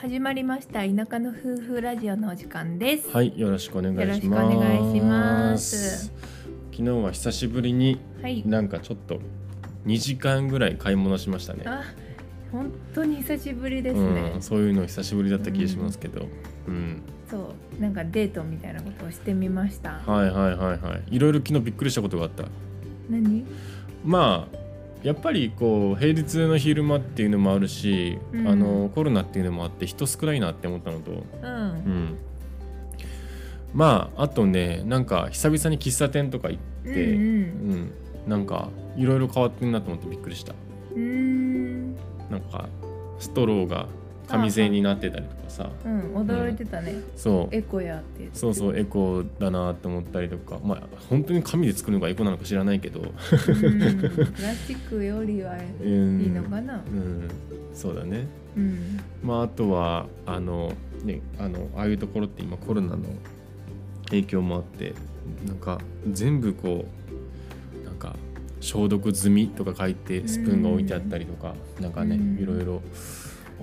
始まりました田舎の夫婦ラジオのお時間です。はい、よろしくお願いします。よろしくお願いします昨日は久しぶりにはい。なんかちょっと2時間ぐらい買い物しましたね。あ、本当に久しぶりですね。うん、そういうの久しぶりだった気がしますけど、うん、そう、なんかデートみたいなことをしてみました。はいはいはいはい。いろいろ昨日びっくりしたことがあった。何？まあやっぱりこう平日の昼間っていうのもあるし、うん。あのコロナっていうのもあって人少ないなって思ったのと、うん。うん、まああとねなんか久々に喫茶店とか行って、うんうん、なんかいろいろ変わってんなと思ってびっくりした。うん。なんかストローが紙製になってたりとかさうん。驚いてたね。そうエコやって。そうそうエコだなって思ったりとかまあ本当に紙で作るのがエコなのか知らないけど、うん。プラスチックよりはいうん、いのかな。うんそうだねうん。まああとはあのねあのああいうところって今コロナの影響もあってなんか全部こうなんか消毒済みとか書いてスプーンが置いてあったりとか、なんかねうんいろいろ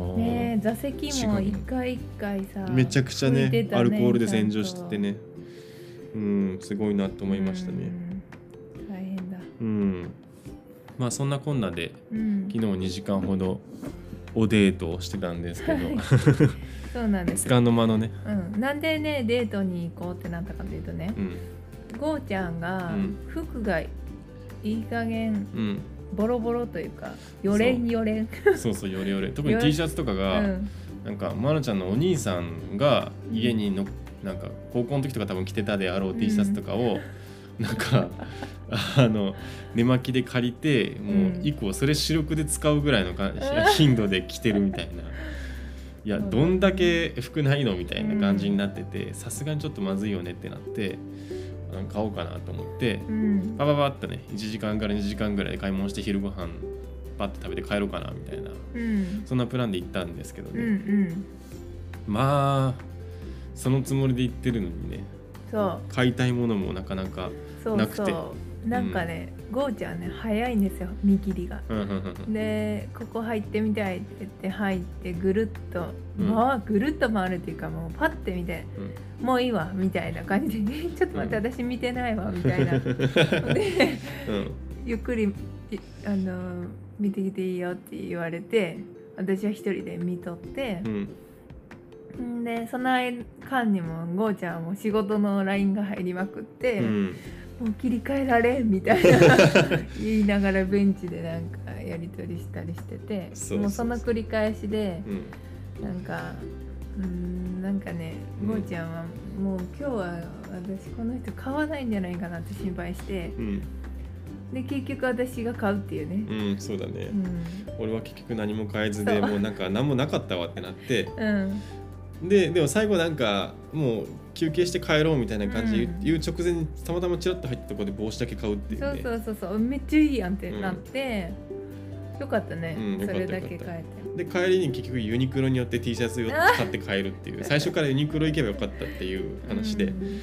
ねえ座席も一回一回さ。めちゃくちゃね拭いてたアルコールで洗浄してね。うんすごいなと思いましたね。うん。大変だ。うん。まあそんなこんなでうん。昨日2時間ほどおデートをしてたんですけど。はい。そうなんです。つ。かの間のね。うん、なんでねデートに行こうってなったかというとねう、ん。ゴーちゃんがうん。服がいい加減うんボロボロというかよれんよれん。そうそうよれよれ特に T シャツとかうが、ん。なんかまなちゃんのお兄さんが家にのなんか高校の時とか多分着てたであろう T シャツとかを、なんかあの寝巻きで借りてもううん。以降それ主力で使うぐらいのか頻度で着てるみたいな。いやどんだけ服ないのみたいな感じになっててさすがにちょっとまずいよねってなってあの買おうかなと思ってうん。パパパッとね1時間から2時間ぐらいで買い物して昼ご飯パッと食べて帰ろうかなみたいなうん。そんなプランで行ったんですけどうんうね、ん。まあそのつもりで行ってるのにねそう。買いたいものもなかなかそうなくて。そう。なんかね、ゴーちゃんね早いんですよ見切りが。うんうんうんでここ入ってみたいって言って入ってぐるっと、うん。まあぐるっと回るっていうかもうパッて見て、もういいわみたいな感じで、ね、ちょっと待って、う私見てないわみたいな。でうん。ゆっくりいあの見てきていいよって言われて私は一人で見とってう、ん。ん、でその間にもゴーちゃんはもう仕事の LINE が入りまくって、うんもう切り替えられんみたいな。言いながらベンチでなんかやり取りしたりしてて。もうその繰り返しでうん。なんかうーんなんかねうん。ゴーちゃんはもう今日は私この人買わないんじゃないかなって心配して。うん。で結局私が買うっていうね。うんそうだね。うん。俺は結局何も買えずでもうなんか何もなかったわってなって。うんででも最後なんかもう休憩して帰ろうみたいな感じでうん。言う直前にたまたまチラッと入ったところで帽子だけ買うっていうね。そうそうそうそう。めっちゃいいやんってなって、よかったね、うんそれだけ買えて。で帰りに結局ユニクロによって T シャツを買って帰るっていう。最初からユニクロ行けばよかったっていう話でうん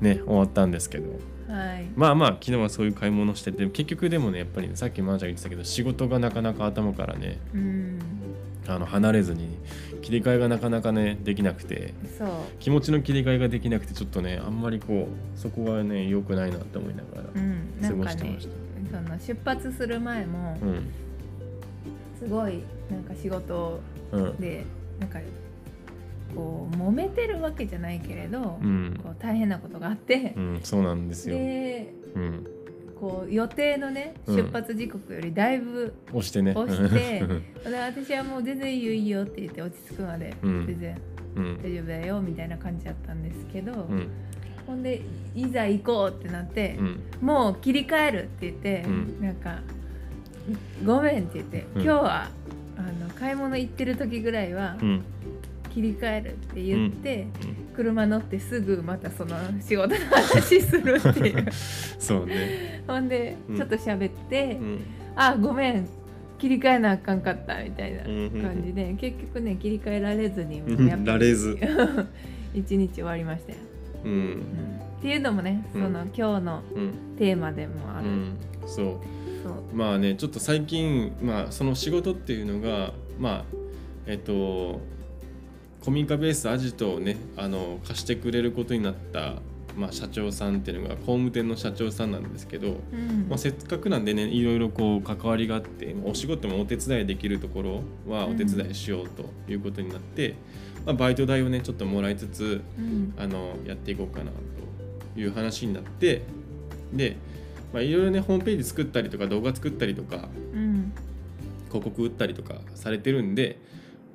ね終わったんですけど。はい。まあまあ昨日はそういう買い物してて結局でもねやっぱりねさっきマーちゃん言ってたけど仕事がなかなか頭からねうんあの離れずに切り替えがなかなかねできなくて。気持ちの切り替えができなくてちょっとねあんまりこうそこがね良くないなって思いながら過ごしてました。その出発する前もうん。すごいなんか仕事うん。でなんかこう揉めてるわけじゃないけれど、うん。こう大変なことがあって。う、んそうなんですよ。でうんこう予定のねうん。出発時刻よりだいぶ、押してね。押して 私はもう全然いいよいいよって言って落ち着くまで、うん。全然。うん。大丈夫だよみたいな感じだったんですけど、うん。ほんでいざ行こうってなって、うん。もう切り替えるって言って、うん。なんか「ごめん」って言って、うん。今日はあの買い物行ってる時ぐらいはうん切り替えるって言って、うん車乗ってすぐまたその仕事の話するっていう。そうね。ほんでうん。ちょっと喋ってうん「あごめん切り替えなあかんかった」みたいな感じで、結局ね切り替えられずにやっぱりられず。一日終わりましたよ、ううん。んっていうのもねその、うん今日のうん。テーマでもある、うんそう。そう。まあねちょっと最近まあその仕事っていうのがまあえっと古民家ベースアジトをねあの貸してくれることになった、まあ、社長さんっていうのが工務店の社長さんなんですけど、うん。まあ、せっかくなんでねいろいろこう関わりがあってお仕事もお手伝いできるところはお手伝いしようということになって、まあ、バイト代をねちょっともらいつつうん。あのやっていこうかなという話になってでまあいろいろねホームページ作ったりとか動画作ったりとかうん。広告打ったりとかされてるんで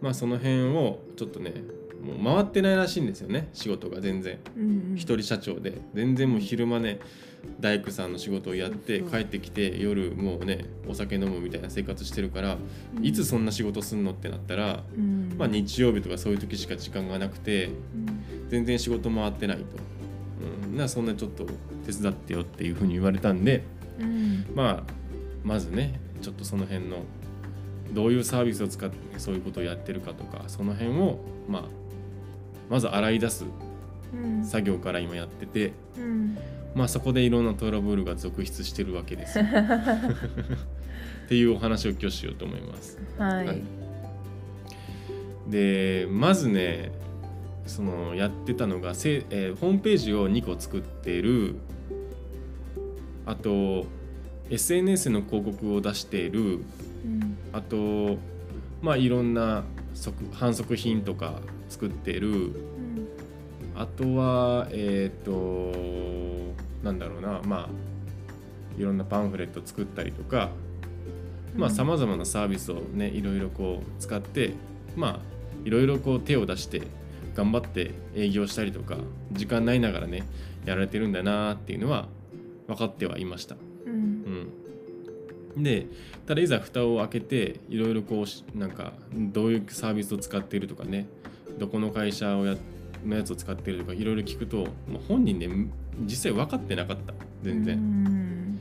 まあその辺をちょっとねもう回ってないらしいんですよね仕事が全然。うん一人社長で。全然もう昼間ね大工さんの仕事をやって帰ってきて夜もうねお酒飲むみたいな生活してるからいつそんな仕事すんのってなったらうん。まあ日曜日とかそういう時しか時間がなくてうん。全然仕事回ってないと、うん、なそんなちょっと手伝ってよっていうふうに言われたんでうん。まあまずねちょっとその辺のどういうサービスを使ってそういうことをやってるかとかその辺をまあまず洗い出すうん。作業から今やっててうん。まあそこでいろんなトラブルが続出してるわけです。よ っていうお話を今日しようと思います。はい、はい。でまずねそのやってたのがせ、えーホームページを2個作ってる。あと SNS の広告を出しているうんあとまあいろんな即販促品とか作ってる。うん。あとはえっ、となんだろうなまあいろんなパンフレット作ったりとかまあうん。さまざまなサービスをねいろいろこう使ってまあいろいろこう手を出して頑張って営業したりとか時間ないながらねやられてるんだなっていうのは分かってはいました。うん。うん、でただいざ蓋を開けていろいろこうしなんかどういうサービスを使っているとかねどこの会社をやのやつを使っているとかいろいろ聞くともう本人ね実際分かってなかった。全然。うん。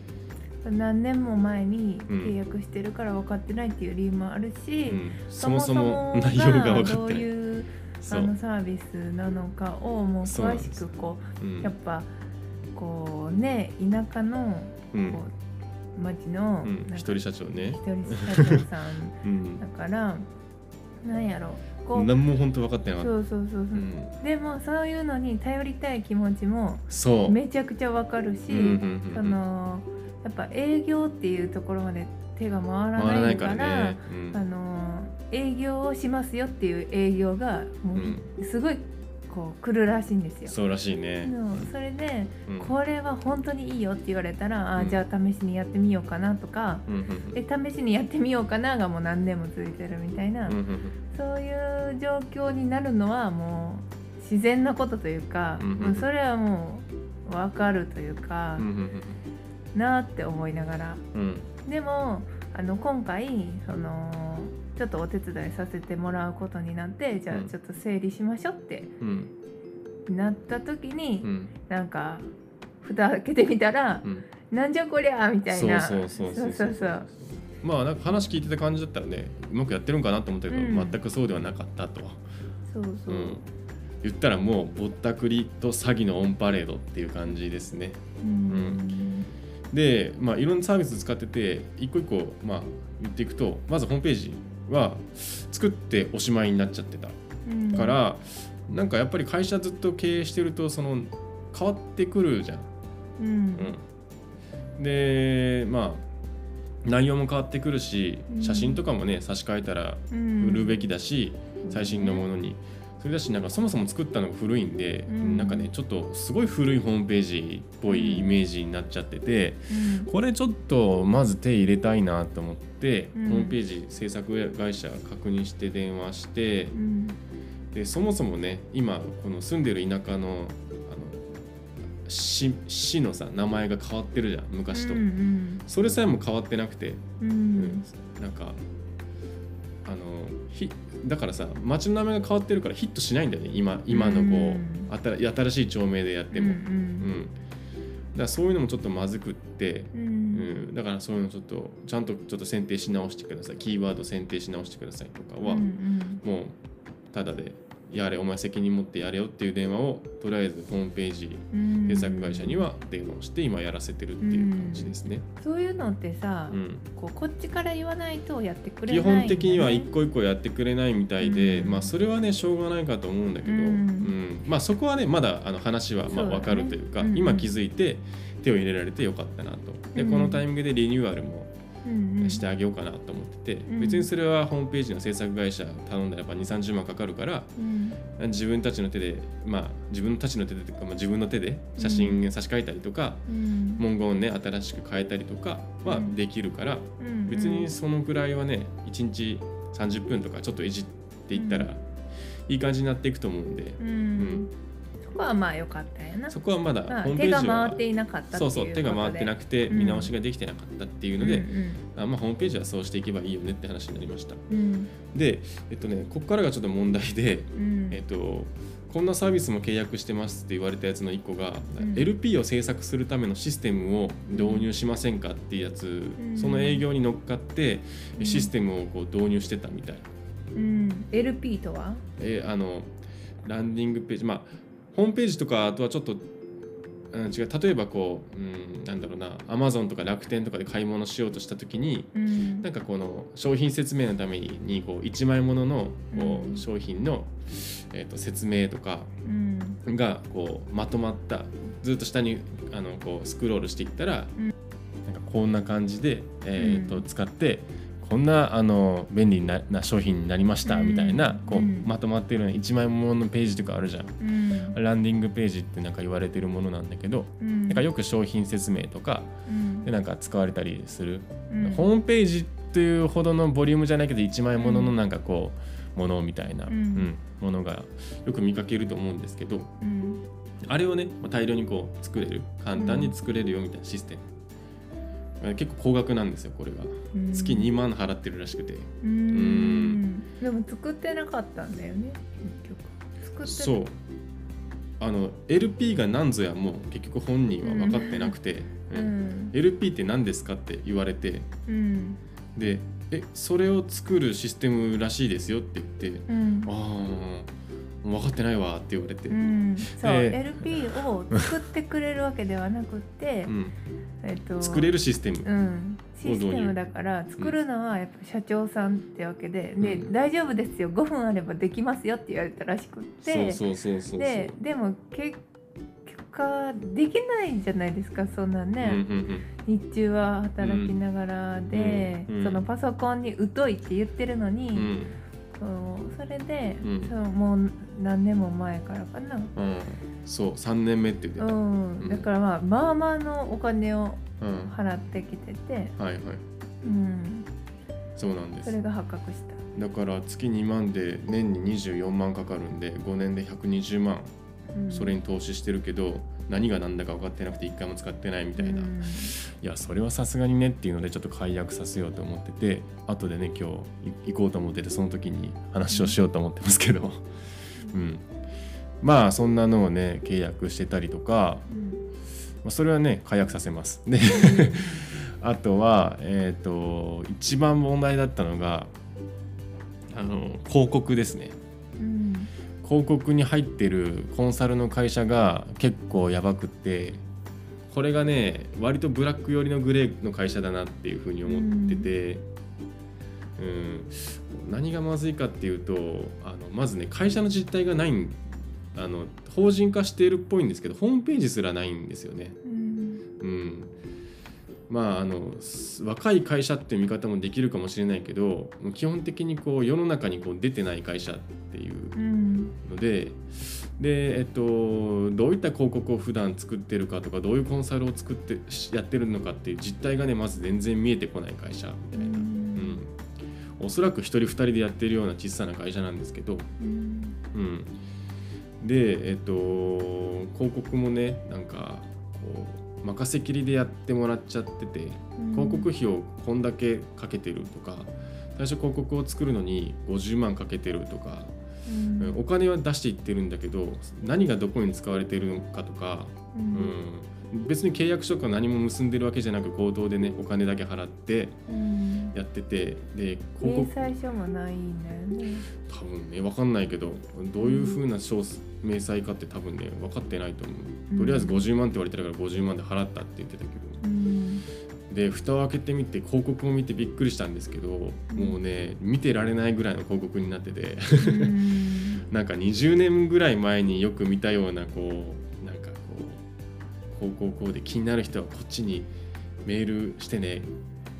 何年も前にうん。契約してるから分かってないっていう理由もあるし、うん、そもそも内容が分かってない。いうあのサービスなのかをもう詳しくこうんうやっぱこうね田舎のうん。こう町のうん一人社長ね一。人社長さん うんだからなんやろこう何も本当分かってなかった。そうそうそうそう、うん、でもそういうのに頼りたい気持ちもそう。めちゃくちゃわかるし、うんうんうんうんそのやっぱ営業っていうところまで手が回らないかかららね。うんあの営業をしますよっていう営業がもうすごいこう来るらしいんですよ。そうらしいね。それで、うん。これは本当にいいよって言われたら、あうん。じゃあ試しにやってみようかなとかうんうんで試しにやってみようかながもう何年も続いてるみたいな、そういう状況になるのはもう自然なことというか、もうそれはもう分かるというか、なって思いながら。うん。でもあの今回そのちょっとお手伝いさせてもらうことになってじゃうん。あちょっと整理しましょうってうん。なった時に、うん。なんか蓋開けてみたらうん「なんじゃこりゃ!」みたいな。そうそうそうそうそうまあなんか話聞いてた感じだったらねうまくやってるんかなと思ったけど、うん。全くそうではなかったと、そうそう。う、ん、言ったらもうぼったくりと詐欺のオンパレードっていう感じですね。うん。でまあいろんなサービス使ってて一個一個まあ言っていくとまずホームページは作っておしまいになっちゃってたうん。から、なんかやっぱり会社ずっと経営してるとその変わってくるじゃん。うん。うん、でまあ内容も変わってくるしうん。写真とかもね差し替えたらうん。売るべきだし、最新のものにそれだしなんかそもそも作ったのが古いんで、うん。なんかねちょっとすごい古いホームページっぽいイメージになっちゃってて、うん。これちょっとまず手入れたいなと思って、うん。ホームページ制作会社確認して電話してうん。でそもそもね今この住んでる田舎のあの市市のさ名前が変わってるじゃん昔と。うんそれさえも変わってなくて、うん。ううん。んなんかあのひだからさ町の名前が変わってるからヒットしないんだよね。今今のこう、うん。新新しい町名でやっても、ううんん。だからそういうのもちょっとまずくって、うん。ううん。んだからそういうのちょっとちゃんとちょっと選定し直してください。キーワード選定し直してくださいとかは、うんもうただでやれお前責任持ってやれよっていう電話をとりあえずホームページ制作会社には電話をして今やらせてるっていう感じですね。そういうのってさ、うん。こうこっちから言わないとやってくれ基ないね、本的には一個一個やってくれないみたいで、うん。まあそれはねしょうがないかと思うんだけど、うん。うん。まあそこはねまだあの話はまあ分かるというかうん。今気づいて手を入れられてよかったなと。でうん。このタイミングでリニューアルもしてあげようかなと思ってて、うん。別にそれはホームページの制作会社頼んだらやっぱ2 3 0万かかるからうん。自分たちの手でまあ自分たちの手でというか、まあ、自分の手で写真差し替えたりとか、うん。文言をね新しく変えたりとかはできるから、うん別にそのくらいはね1日30分とかちょっといじっていったら、うん。いい感じになっていくと思うんで、うん。んそこはまあ良かったよな。そこはまだまあホームページ手がは回っていなかったっていうそうそう手が回ってなくてうん。見直しができてなかったっていうので、あまあ、ホームページはそうしていけばいいよねって話になりました。うん。でえっとねここからがちょっと問題で、うん。えっとこんなサービスも契約してますって言われたやつの1個が、うん。LP を制作するためのシステムを導入しませんかっていうやつ、ん。その営業に乗っかってうん。システムをこう導入してたみたい、うん、LP とは？えーあのランディングページまあホームページとかとはちょっと、うん、違う。例えばこう、うん、なんだろうな。アマゾンとか楽天とかで買い物しようとした時にうん。なんかこの商品説明のためにこう1枚もののこう商品の、えー、と説明とかうん。がこうまとまったずっと下にあのこうスクロールしていったら、うん。なんかこんな感じで、えーとうん。使ってこんなあの便利なな商品になりましたうん。みたいな、こううん。まとまってるような1枚もののページとかあるじゃん。うん。ランディングページってなんか言われてるものなんだけど、うん。なんかよく商品説明とかうん。でなんか使われたりする、うん。ホームページっていうほどのボリュームじゃないけど1枚もののなんかこうものみたいな、うん。うんものがよく見かけると思うんですけどうん。あれをねまあ大量にこう作れる。簡単に作れるよみたいなシステム、結構高額なんですよこれがうん。月2万払ってるらしくて、うん。でも作ってなかったんだよね結局。作ってそう。あの LP が何ぞやも結局本人は分かってなくて、ううん。ん LP って何ですかって言われて。うん。でえそれを作るシステムらしいですよって言って。うん。ああ分かってないわって言われて、ううん。ん、そう、で LP を作ってくれるわけではなくって、えっと、作れるシステム、うん、システムだから作るのはやっぱ社長さんってわけで、でうん。大丈夫ですよ。5分あればできますよって言われたらしくって。ででも結果できないじゃないですかそんなうんね、うん。日中は働きながらで、うんうんそのパソコンに疎いって言ってるのに、そうそれで、うん。そうもう何年も前からかな、うん。そう3年目って言ってうた、ん、だからまあまあまあのお金をうん。払ってきてて、はいはい。うん、そうなんです。それが発覚した。だから月2万で年に24万かかるんで5年で120万うん。それに投資してるけど、何が何だか分かってなくて1回も使ってないみたいな、うん。いやそれはさすがにねっていうのでちょっと解約させようと思ってて後でね今日い行こうと思っててその時に話をしようと思ってますけど、うん、まあそんなのをね契約してたりとか、うん。まあ、それはね解約させます。で あとはえっ、と一番問題だったのがあの広告ですね。うん広告に入ってるコンサルの会社が結構やばくってこれがね割とブラック寄りのグレーの会社だなっていうふうに思ってて、うん。何がまずいかっていうとあのまずね会社の実態がないんあの法人化しているっぽいんですけどホームページすらないんですよね。うん。うん、まああの若い会社っていう見方もできるかもしれないけど基本的にこう世の中にこう出てない会社っていううんので、えっと、どういった広告を普段作ってるかとかどういうコンサルを作ってやってるのかっていう実態がねまず全然見えてこない会社みたいな、うん、おそらく1人2人でやってるような小さな会社なんですけど、うんうん、でえっと広告もねなんかこう任せきりでやってもらっちゃってて広告費をこんだけかけてるとか最初広告を作るのに50万かけてるとかうん。お金は出していってるんだけど何がどこに使われてるのかとか、ううんん、別に契約書とか何も結んでるわけじゃなく口頭でねお金だけ払ってうん。やっててで広明告細書もないんだよね。多分ね分かんないけどどういう風な書明細かって多分ね分かってないと思う。とりあえず50万って言われてるから50万で払ったって言ってたけど。うん。で蓋を開けてみて広告を見てびっくりしたんですけどもうね見てられないぐらいの広告になってて。うん。なんか20年ぐらい前によく見たようなこうこうこうこうで気になる人はこっちにメールしてね。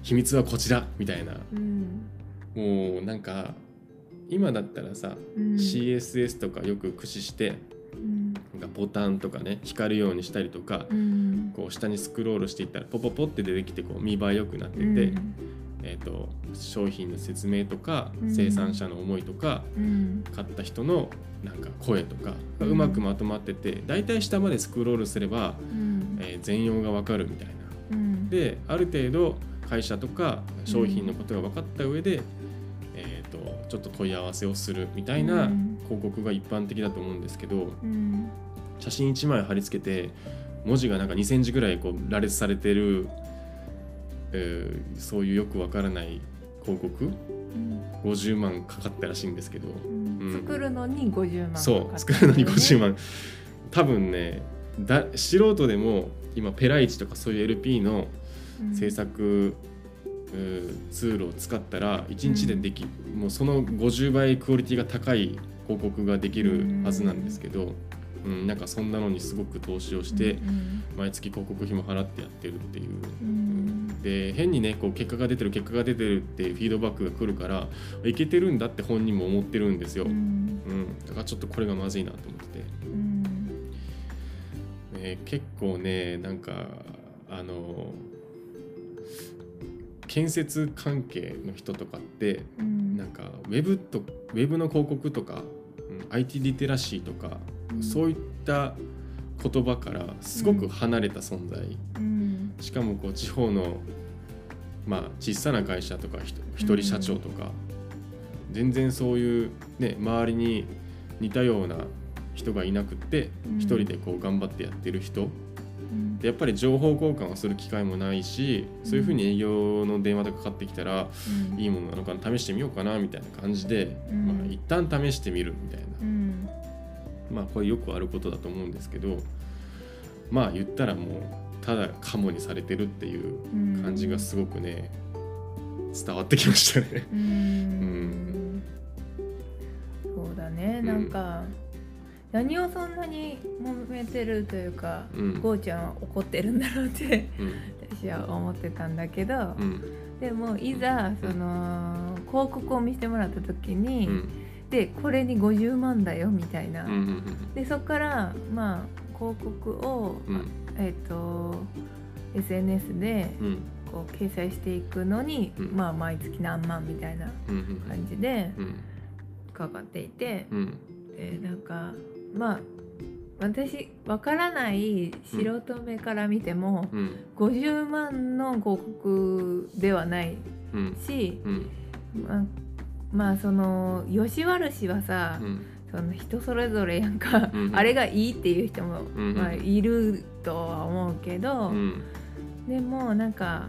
秘密はこちらみたいな。うんもうなんか今だったらさ、うん。CSS とかよく駆使してうん。なんかボタンとかね光るようにしたりとか、うん。こう下にスクロールしていったらポポポって出てきてこう見栄え良くなってて、うん。えー、と商品の説明とかうん。生産者の思いとか、うん。買った人のなんか声とかがうまくまとまってて大体下までスクロールすれば、うんえー全容がわかるみたいな。うん。である程度会社とか商品のことが分かった上で、えー、とちょっと問い合わせをするみたいなうん。広告が一般的だと思うんですけどうん。写真1枚貼り付けて文字がなんか2センチぐらいこう羅列されてる、えーそういうよくわからない広告うん。50万かかったらしいんですけどうん。うん。作るのに50万そう作るのに50万。多分ねだ素人でも今ペライチとかそういう LP の制作、うーツールを使ったら1日ででき、もうその50倍クオリティが高い広告ができるはずなんですけど、うんなんかそんなのにすごく投資をして、うん毎月広告費も払ってやってるっていう。うん。で変にねこう結果が出てる結果が出てるってフィードバックが来るからいけてるんだって本人も思ってるんですよ、ううんん。だからちょっとこれがまずいなと思ってね結構ねなんかあの建設関係の人とかってうん。なんかウェブとウェブの広告とか、うん、IT リテラシーとか、うん。そういった言葉からすごく離れた存在、うん。しかもこう地方のまあ小さな会社とか一人社長とか、全然そういうね周りに似たような人がいなくってうん。一人でこう頑張ってやってる人。うん。でやっぱり情報交換をする機会もないしそういうふうに営業の電話とかかかってきたらいいものなのかな試してみようかなみたいな感じで、うん。まあ、一旦試してみるみたいな。うん。まあこれよくあることだと思うんですけどまあ言ったらもうただカモにされてるっていう感じがすごくね伝わってきましたね。うん。うん。そうだね。うんなん。か、何をそんなに揉めてるというか、うん。ゴーちゃんは怒ってるんだろうってうん。私は思ってたんだけど、うん。でもいざその広告を見せてもらった時に、うん。でこれに50万だよみたいな、でそこからまあ広告を、うん。えっ、と SNS でうん。こう掲載していくのに、うん。まあ毎月何万みたいな感じでうん。かかっていて、うん。えーなんかまあ私わからない素人目から見ても、うん。50万の広告ではないうん。し、うん。まあ、まあその吉原氏はさ、うん。その人それぞれやんか、うん。あれがいいっていう人も、うん。まあ、いるとは思うけど、うん。でもなんか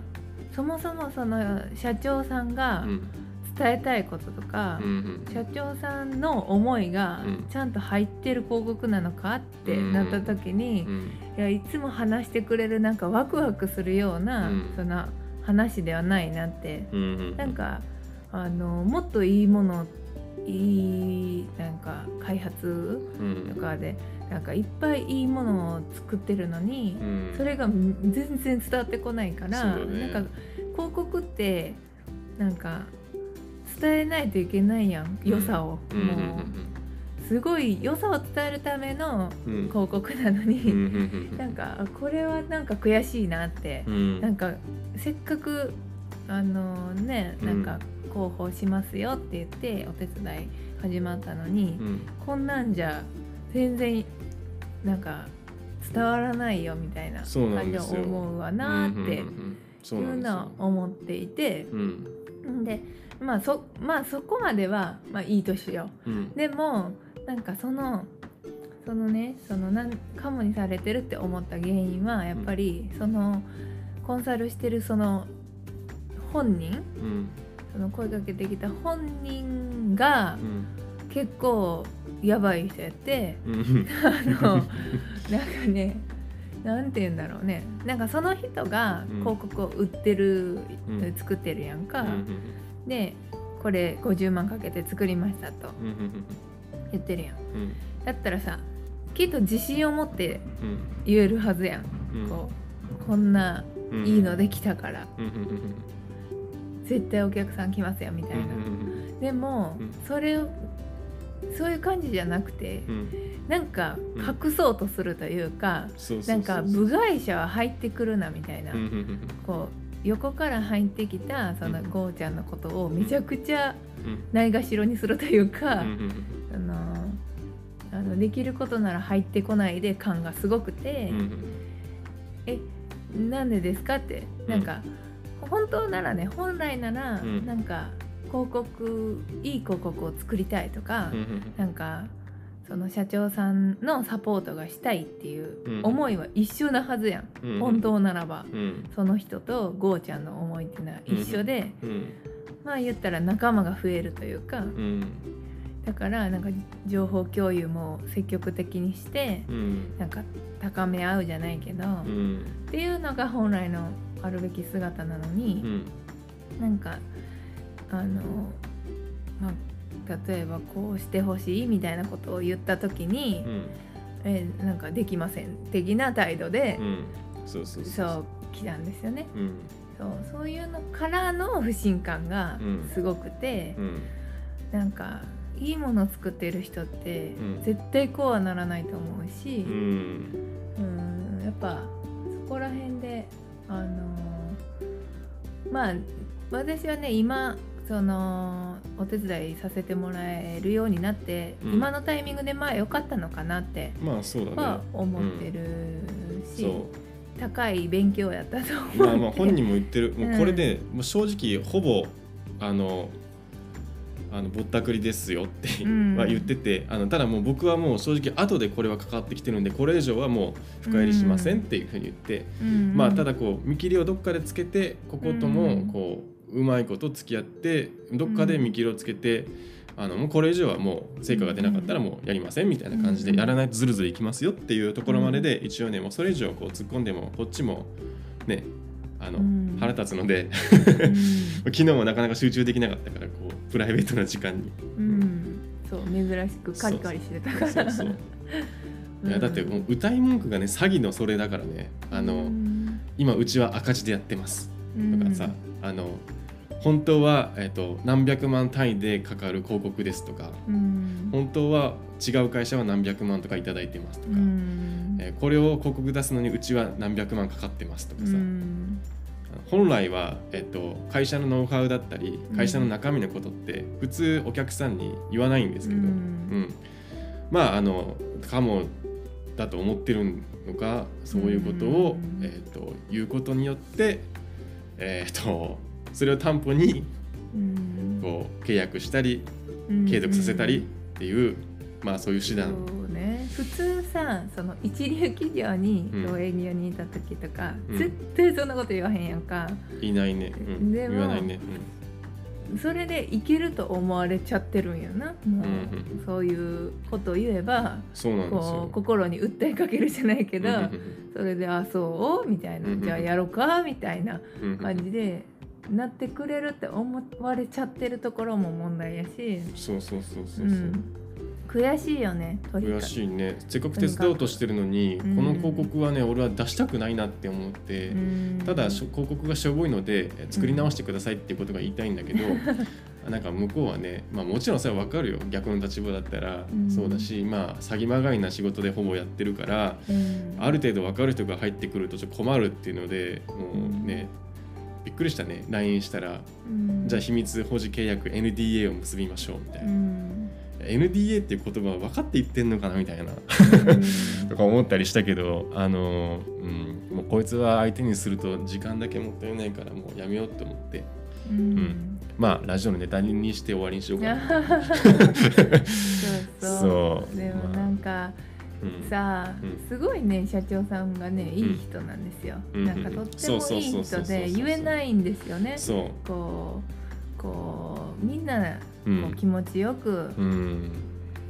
そもそもその社長さんがうん伝えたいこととか、うん社長さんの思いがうん。ちゃんと入ってる広告なのかってうん。なった時に、うん。いやいつも話してくれるなんかワクワクするような、うん。その話ではないなって、うんなんかあのもっといいものいいなんか開発うん。とかでなんかいっぱいいいものを作ってるのに、うん。それが全然伝わってこないから、ね。なんか広告ってなんか伝えないといけないやん良さを、うん。もう。すごい良さを伝えるための広告なのに、うんうんなんかあこれはなんか悔しいなって。う、ん。なんかせっかくあのねなんか広報しますよって言ってお手伝い始まったのに、うん。こんなんじゃ全然なんか伝わらないよみたいな感じを思うわなーっていうのは思っていて。うん。でまあそまあそこまではまあいいとしよう。ん。うでもなんかそのそのねそのなんカモにされてるって思った原因はやっぱりそのコンサルしてるその本人？うん。その声かけてきた本人がうん。結構やばい人やってうん。あの なんかねなんて言うんだろうね。なんかその人がうん。広告を売ってる、うん。作ってるやんか、うんでこれ50万かけて作りましたと言ってるやん。うん。だったらさきっと自信を持ってうん。言えるはずやん、うん。こうこんなうん。いいのできたから。うん絶対お客さん来ますよみたいな、でも、うん。それをそういう感じじゃなくてうん。うんなんかうん。隠そうとするというか、そうそうそうなんか部外者は入ってくるなみたいな、うん。こう横から入ってきたそのうん。ゴーちゃんのことをめちゃくちゃうん。ないがしろにするというか、あのあのできることなら入ってこないで感がすごくてうん「なんでですか?」ってなんか、本当ならね本来なら、うん。なんか広告いい広告を作りたいとか、うなんかその社長さんのサポートがしたいっていううん。思いは一緒なはずやん、うん。本当ならば。うん。その人とゴーちゃんの思いっていうのは一緒で、うん。まあ言ったら仲間が増えるというか、うん。だからなんか情報共有も積極的にしてうん。なんか高め合うじゃないけど、っうん。ていうのが本来のあるべき姿なのに、うん。なんかあのまあ例えばこうしてほしいみたいなことを言った時に、うん。えなんかできません的な態度で、うん。そうそうそう来たんですよね。うん。そうそういうのからの不信感がうん。すごくて、うん。なんかいいものを作ってる人って、うん。絶対こうはならないと思うしう、ん。うんやっぱそこら辺であのーまあ私はね今そのお手伝いさせてもらえるようになって、うん。今のタイミングでまあ良かったのかなってまあそうだね。は思ってるし、そ高い勉強やったと思って。うまあまあ本人も言ってる。もうこれうん。で、もう正直ほぼあのあのぼったくりですよって、うん。は言っててあのただもう僕はもう正直後でこれはかかってきてるんでこれ以上はもう深入りしませんっていうふうに言って、うん。まあただこう見切りをどっかでつけてこことうん。もこううまいこと付き合ってどっかで見切りをつけて、あのもうこれ以上はもう成果が出なかったらもうやりませんみたいな感じでうんやらないとずるずるいきますよっていうところまでで一応ねもうそれ以上こう突っ込んでもこっちもねあのうん。腹立つのでうん。昨日もなかなか集中できなかったからこうプライベートな時間に。うん、そう珍しくカリカリしてたから。そうそう。いやだってもう歌い文句がね詐欺のそれだからねあの、うん。今うちは赤字でやってます。うん。とかさ、あの本当は、えっと何百万単位でかかる広告ですとかうん。本当は違う会社は何百万とかいただいてますとか、うん。えーこれを広告出すのにうちは何百万かかってますとかさ、うん。本来は、えっと会社のノウハウだったり会社の中身のことって普通お客さんに言わないんですけど、うん。うん。まああのかもだと思ってるのかそういうことを、うん。えっと言うことによって、えっとそれを担保にうん。こう契約したりうん。継続させたりっていう、まあそういう手段、ね。普通さその一流企業に営業にいた時とか、うん。絶対そんなこと言わへんやんか。いないね、うん、でも言わないね、それでいけると思われちゃってるんやな。もう、うんうん。そういうことを言えばそうなんですこよう。心に訴えかけるじゃないけど、うんうんそれで「あそう?」みたいな「うんうんじゃあやろうか」みたいなうんうん。感じでなってくれるって思われちゃってるところも問題やし、そうそうそうそうそう。うん、悔しいよね悔く。しいね。せっかく手伝おうとしてるのに、うん。この広告はね俺は出したくないなって思って、うん。ただ広告がしょぼいのでえ作り直してくださいっていうことが言いたいんだけど、なんか向こうはね、まあ、もちろんそれは分かるよ。逆の立場だったらうん。そうだし、まあ詐欺まがいな仕事でほぼやってるから、うん。ある程度分かる人が入ってくるとちょっと困るっていうのでもうね、びっくりしたね。LINE したら、うん。じゃあ秘密保持契約 NDA を結びましょうみたいうな、ん NDA っていう言葉は分かって言ってんのかなみたいな。うん。とか思ったりしたけどあのうんもうこいつは相手にすると時間だけもったいないからもうやめようって思って。うん。まあラジオのネタにして終わりにしようかな。そうそう。そう。でもまあ。なんかうんさ、うん。すごいね社長さんがねいい人なんですよ、うん。なんかとってもいい人で言えないんですよね。そこうこうみんなう、う、こうん気持ちよくうん、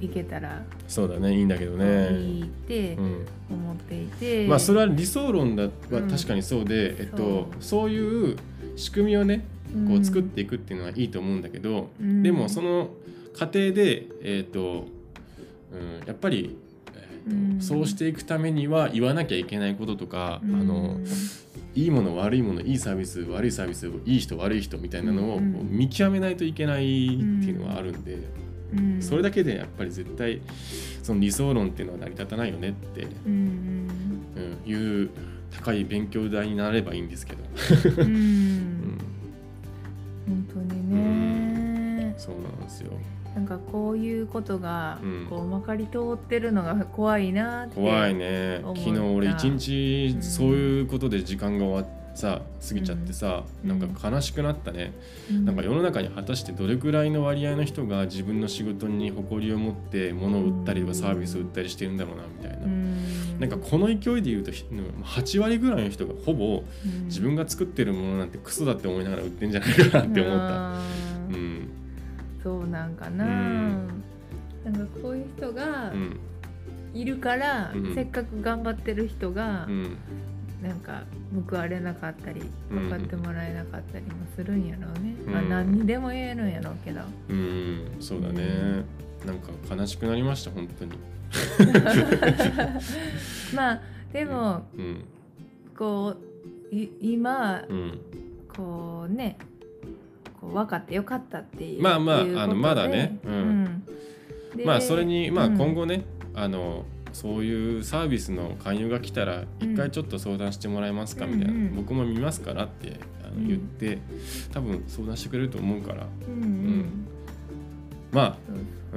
いけたらそうだねいいんだけどいね、いってうん、思っていて、まあそれは理想論だはうん。確かにそうで、えっとそう。いう仕組みをねこううん作っていくっていうのはいいと思うんだけど、うん。でもその過程でえっと、うん、やっぱり、そうしていくためには言わなきゃいけないこととか、うん。あのいいもの悪いものいいサービス悪いサービスいい人悪い人みたいなのを見極めないといけないっていうのはあるんで、うん。それだけでやっぱり絶対その理想論っていうのは成り立たないよねって、うんうん、いう高い勉強代になればいいんですけど、うん。本当にね、そうなんですよなんかこういうことがうん。こうまかり通ってるのが 怖いなって怖いね。昨日俺一日うんそういうことで時間が終わっさ過ぎちゃってさ、うん。なんか悲しくなったね、うん。なんか世の中に果たしてどれくらいの割合の人が自分の仕事に誇りを持って物を売ったりとかうんサービスを売ったりしてるんだろうなみたいな、うん。なんかこの勢いで言うとひ8割ぐらいの人がほぼうん自分が作ってるものなんてクソだって思いながら売ってんじゃないかなって思った。うんそうなんかな、うんなんかこういう人がうんいるから、うん。せっかく頑張ってる人がう、ん。なんか報われなかったりうん分かってもらえなかったりもするんやろうね、うん。まあ何にでも言えるんやろうけど。うん。そうだね、なんか悲しくなりました本当に。まあでもうん。こうい今うん。こうねこう分かってよかったっていうまあまああのまだね。うん。うん。でまあそれにまあうん。今後ね、あのそういうサービスの勧誘が来たらうん一回ちょっと相談してもらえますかみたいな、うんうん。僕も見ますからってあのうん。言って、多分相談してくれると思うから。うんうん。まあ、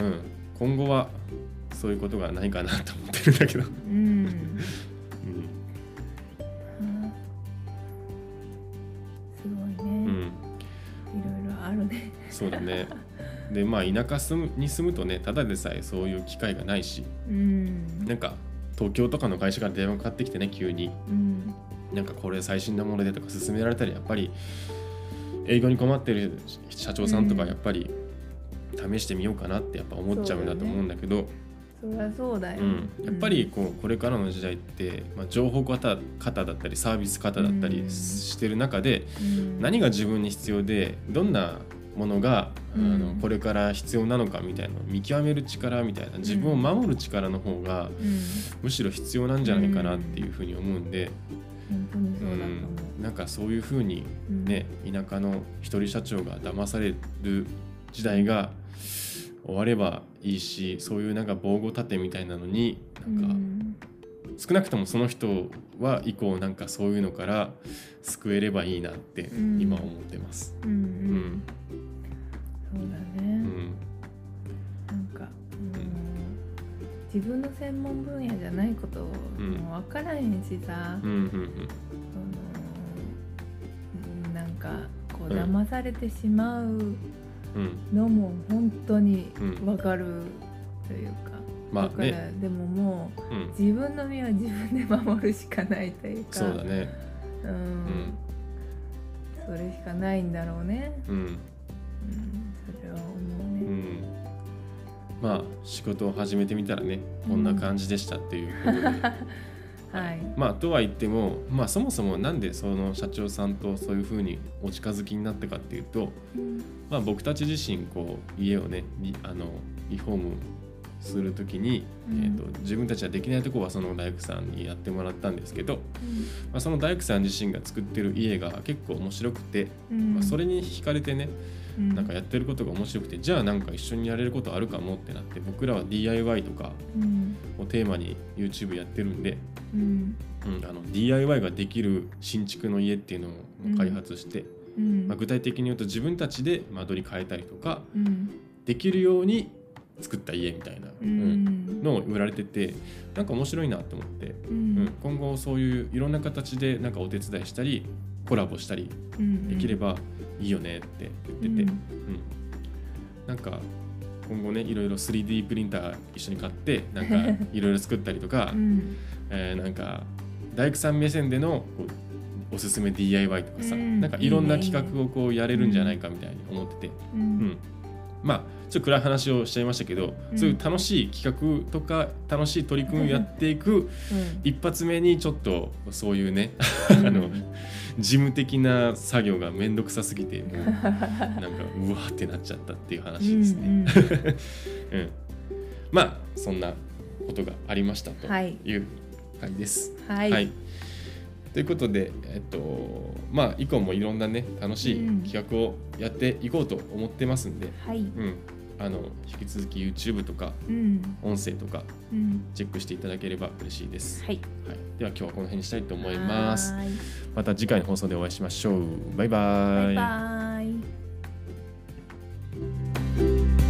うん、今後はそういうことがないかなと思ってるんだけど、うんそうだね。でまあ田舎住むに住むとねただでさえそういう機会がないしうん。なんか東京とかの会社から電話かかってきてね急に。うん。なんかこれ最新のものでとか勧められたりやっぱり営業に困ってる社長さんとかうん。やっぱり試してみようかなってやっぱ思っちゃうんだと思うんだけど。そりゃそうだよ、うん、やっぱりこうこれからの時代って、まあ、情報型型だったりサービス型だったりうん。してる中でうん。何が自分に必要でどんなものが、うん。あのこれから必要なのかみたいな見極める力みたいな自分を守る力の方がうん。むしろ必要なんじゃないかなっていうふうに思うんで、うん、なんかそういうふうにね田舎の一人社長が騙される時代が終わればいいしそういうなんか防護盾みたいなのになんか、うん少なくともその人は以降なんかそういうのから救えればいいなってうん。今思ってます。うんううん自分の専門分野じゃないことも分からへんしさ、うんうんそのうんなんかこううん。騙されてしまうのも本当にうん。分かるというか、まあだからね、でももううん、自分の身は自分で守るしかないというか。そうだね。うん。うん。それしかないんだろうね、うん。うん、それは思まあ仕事を始めてみたらねこんな感じでしたっていう。ことで、はい。まあとは言ってもまあそもそもなんでその社長さんとそういうふうにお近づきになったかっていうと、うん。まあ、僕たち自身こう家をねリあのリフォームする時に、うん。えー、と自分たちはできないところはその大工さんにやってもらったんですけど、まあ、その大工さん自身が作ってる家が結構面白くて、うん。まあ、それに惹かれてねうん。なんかやってることが面白くてじゃあなんか一緒にやれることあるかもってなって僕らは DIY とかうん。をテーマに YouTube やってるんで、うん。うん、あの DIY ができる新築の家っていうのを開発して、うん。まあ、具体的に言うと自分たちで間取り変えたりとかうん。できるように作った家みたいな、ううん。んのを売られててなんか面白いなと思って、ううんん今後そういういろんな形でなんかお手伝いしたりコラボしたりできればいいよねって言ってて、うん。なんか今後ねいろいろ 3D プリンター一緒に買ってなんか いろいろ作ったりとか、うん。えーなんか大工さん目線でのこうおすすめ DIY とかさ、うん。なんかいろんな企画をこうやれるんじゃないかみたいに思ってて、ううんんまあちょっと暗い話をしちゃいましたけど、うん。そういう楽しい企画とか楽しい取り組みをやっていく一発目にちょっとそういうねうん。あの事務的な作業がめんどくさすぎてもうなんかうわーってなっちゃったっていう話ですね。うんうん。まあそんなことがありましたとはい。いう回です。はい、ということで、えっと、まあ、以降もいろんなね、楽しい企画をやっていこうと思ってますんで、はい、うん。あの、引き続き YouTube とか、音声とか、チェックしていただければ嬉しいです。はい、はい。では、今日はこの辺にしたいと思います。また次回の放送でお会いしましょう。バイバイ。バイバ